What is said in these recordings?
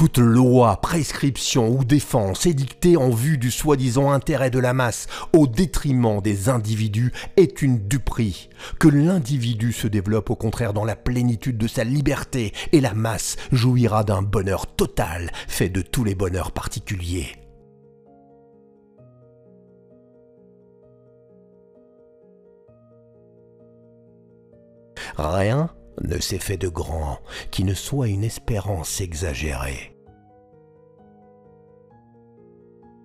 Toute loi, prescription ou défense édictée en vue du soi-disant intérêt de la masse au détriment des individus est une duperie. Que l'individu se développe au contraire dans la plénitude de sa liberté et la masse jouira d'un bonheur total fait de tous les bonheurs particuliers. Rien ne s'est fait de grand qui ne soit une espérance exagérée.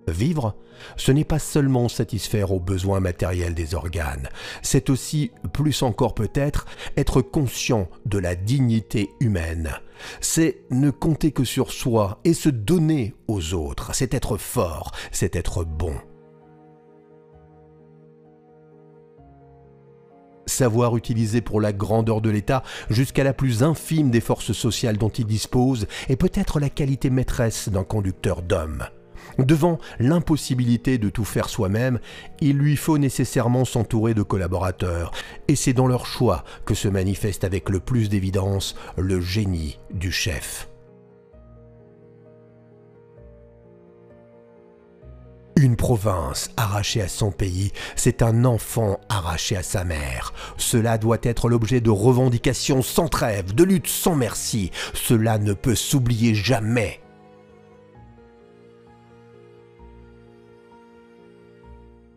Vivre, ce n'est pas seulement satisfaire aux besoins matériels des organes, c'est aussi, plus encore peut-être, être conscient de la dignité humaine. C'est ne compter que sur soi et se donner aux autres, c'est être fort, c'est être bon. Savoir utiliser pour la grandeur de l'État jusqu'à la plus infime des forces sociales dont il dispose est peut-être la qualité maîtresse d'un conducteur d'homme. Devant l'impossibilité de tout faire soi-même, il lui faut nécessairement s'entourer de collaborateurs, et c'est dans leur choix que se manifeste avec le plus d'évidence le génie du chef. Une province arrachée à son pays, c'est un enfant arraché à sa mère. Cela doit être l'objet de revendications sans trêve, de luttes sans merci. Cela ne peut s'oublier jamais.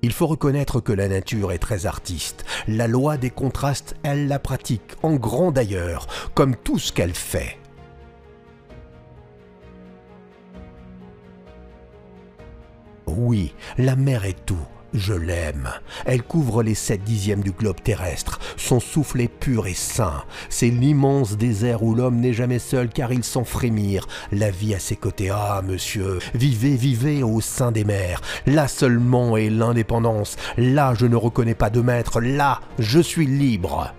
Il faut reconnaître que la nature est très artiste. La loi des contrastes, elle la pratique, en grand d'ailleurs, comme tout ce qu'elle fait. Oui, la mer est tout. Je l'aime. Elle couvre les sept dixièmes du globe terrestre. Son souffle est pur et sain. C'est l'immense désert où l'homme n'est jamais seul car il sent frémir. La vie à ses côtés. Ah, monsieur, vivez, vivez au sein des mers. Là seulement est l'indépendance. Là, je ne reconnais pas de maître. Là, je suis libre.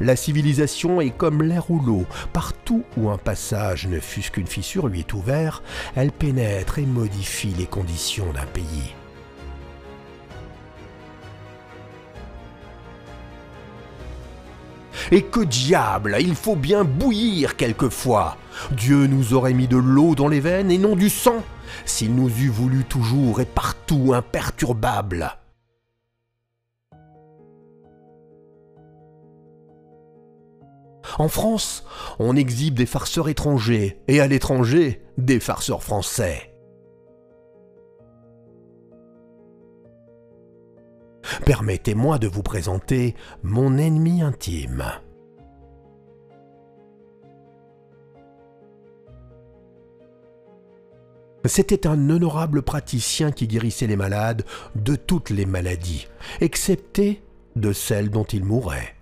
La civilisation est comme l'air ou l'eau. Partout où un passage ne fût-ce qu'une fissure lui est ouvert, elle pénètre et modifie les conditions d'un pays. Et que diable, il faut bien bouillir quelquefois. Dieu nous aurait mis de l'eau dans les veines et non du sang, s'il nous eût voulu toujours et partout imperturbable. En France, on exhibe des farceurs étrangers et à l'étranger, des farceurs français. Permettez-moi de vous présenter mon ennemi intime. C'était un honorable praticien qui guérissait les malades de toutes les maladies, excepté de celles dont il mourait.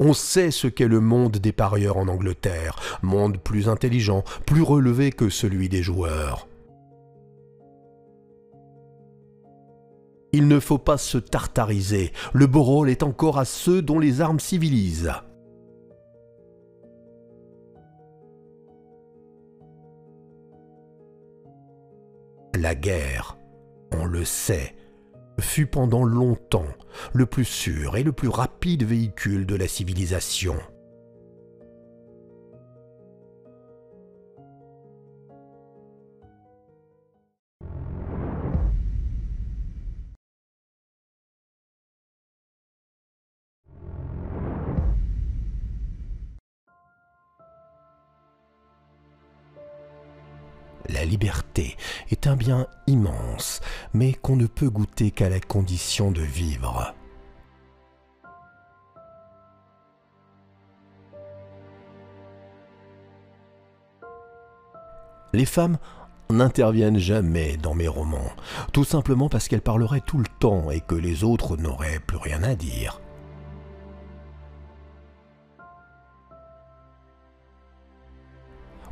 On sait ce qu'est le monde des parieurs en Angleterre, monde plus intelligent, plus relevé que celui des joueurs. Il ne faut pas se tartariser, le beau rôle est encore à ceux dont les armes civilisent. La guerre, on le sait, fut pendant longtemps le plus sûr et le plus rapide véhicule de la civilisation. La liberté est un bien immense, mais qu'on ne peut goûter qu'à la condition de vivre. Les femmes n'interviennent jamais dans mes romans, tout simplement parce qu'elles parleraient tout le temps et que les autres n'auraient plus rien à dire.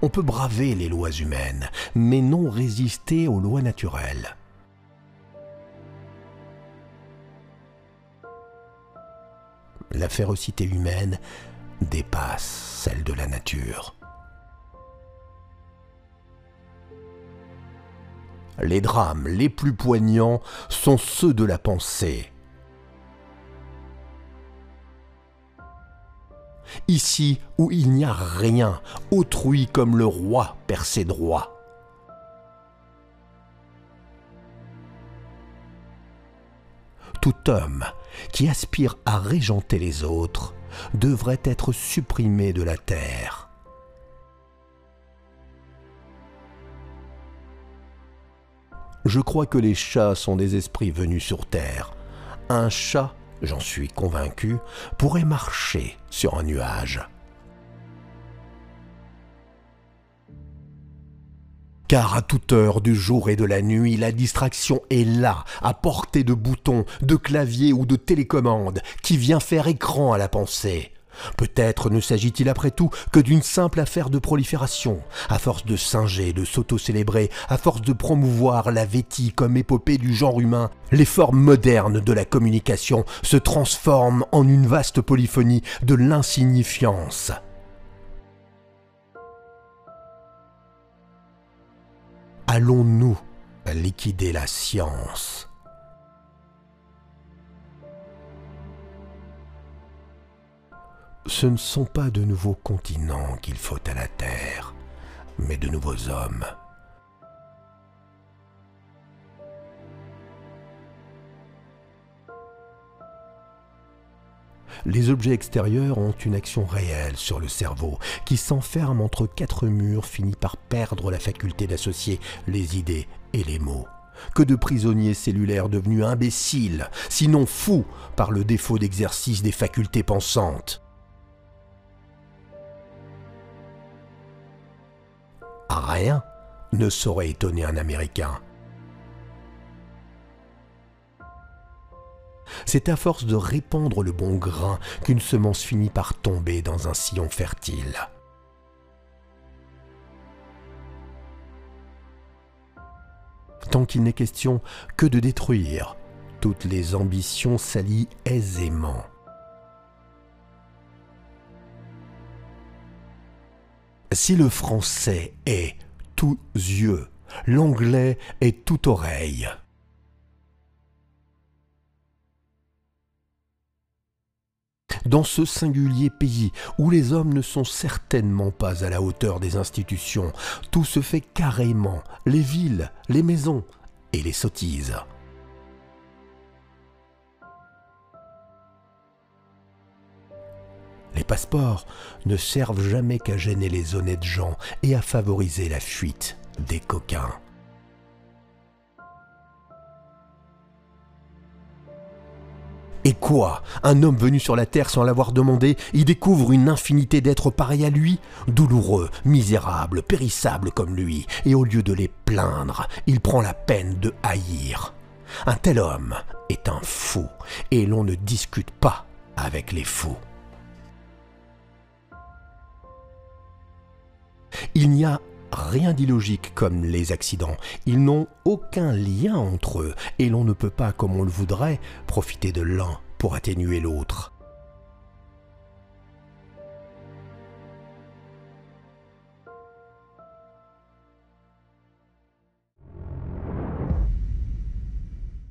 On peut braver les lois humaines, mais non résister aux lois naturelles. La férocité humaine dépasse celle de la nature. Les drames les plus poignants sont ceux de la pensée. Ici où il n'y a rien, autrui comme le roi perd ses droits. Tout homme qui aspire à régenter les autres devrait être supprimé de la terre. Je crois que les chats sont des esprits venus sur terre. Un chat j'en suis convaincu, pourrait marcher sur un nuage. Car à toute heure du jour et de la nuit, la distraction est là, à portée de boutons, de clavier ou de télécommande, qui vient faire écran à la pensée. Peut-être ne s'agit-il après tout que d'une simple affaire de prolifération, à force de singer, de s'auto-célébrer, à force de promouvoir la vétie comme épopée du genre humain, les formes modernes de la communication se transforment en une vaste polyphonie de l'insignifiance. Allons-nous liquider la science? Ce ne sont pas de nouveaux continents qu'il faut à la Terre, mais de nouveaux hommes. Les objets extérieurs ont une action réelle sur le cerveau, qui s'enferme entre quatre murs, finit par perdre la faculté d'associer les idées et les mots. Que de prisonniers cellulaires devenus imbéciles, sinon fous par le défaut d'exercice des facultés pensantes. Rien ne saurait étonner un Américain. C'est à force de répandre le bon grain qu'une semence finit par tomber dans un sillon fertile. Tant qu'il n'est question que de détruire, toutes les ambitions s'allient aisément. Si le français est tout yeux, l'anglais est tout oreille. Dans ce singulier pays où les hommes ne sont certainement pas à la hauteur des institutions, tout se fait carrément, les villes, les maisons et les sottises. Les passeports ne servent jamais qu'à gêner les honnêtes gens et à favoriser la fuite des coquins. Et quoi? Un homme venu sur la terre sans l'avoir demandé, il découvre une infinité d'êtres pareils à lui, douloureux, misérables, périssables comme lui, et au lieu de les plaindre, il prend la peine de haïr. Un tel homme est un fou, et l'on ne discute pas avec les fous. Il n'y a rien d'illogique comme les accidents. Ils n'ont aucun lien entre eux et l'on ne peut pas, comme on le voudrait, profiter de l'un pour atténuer l'autre.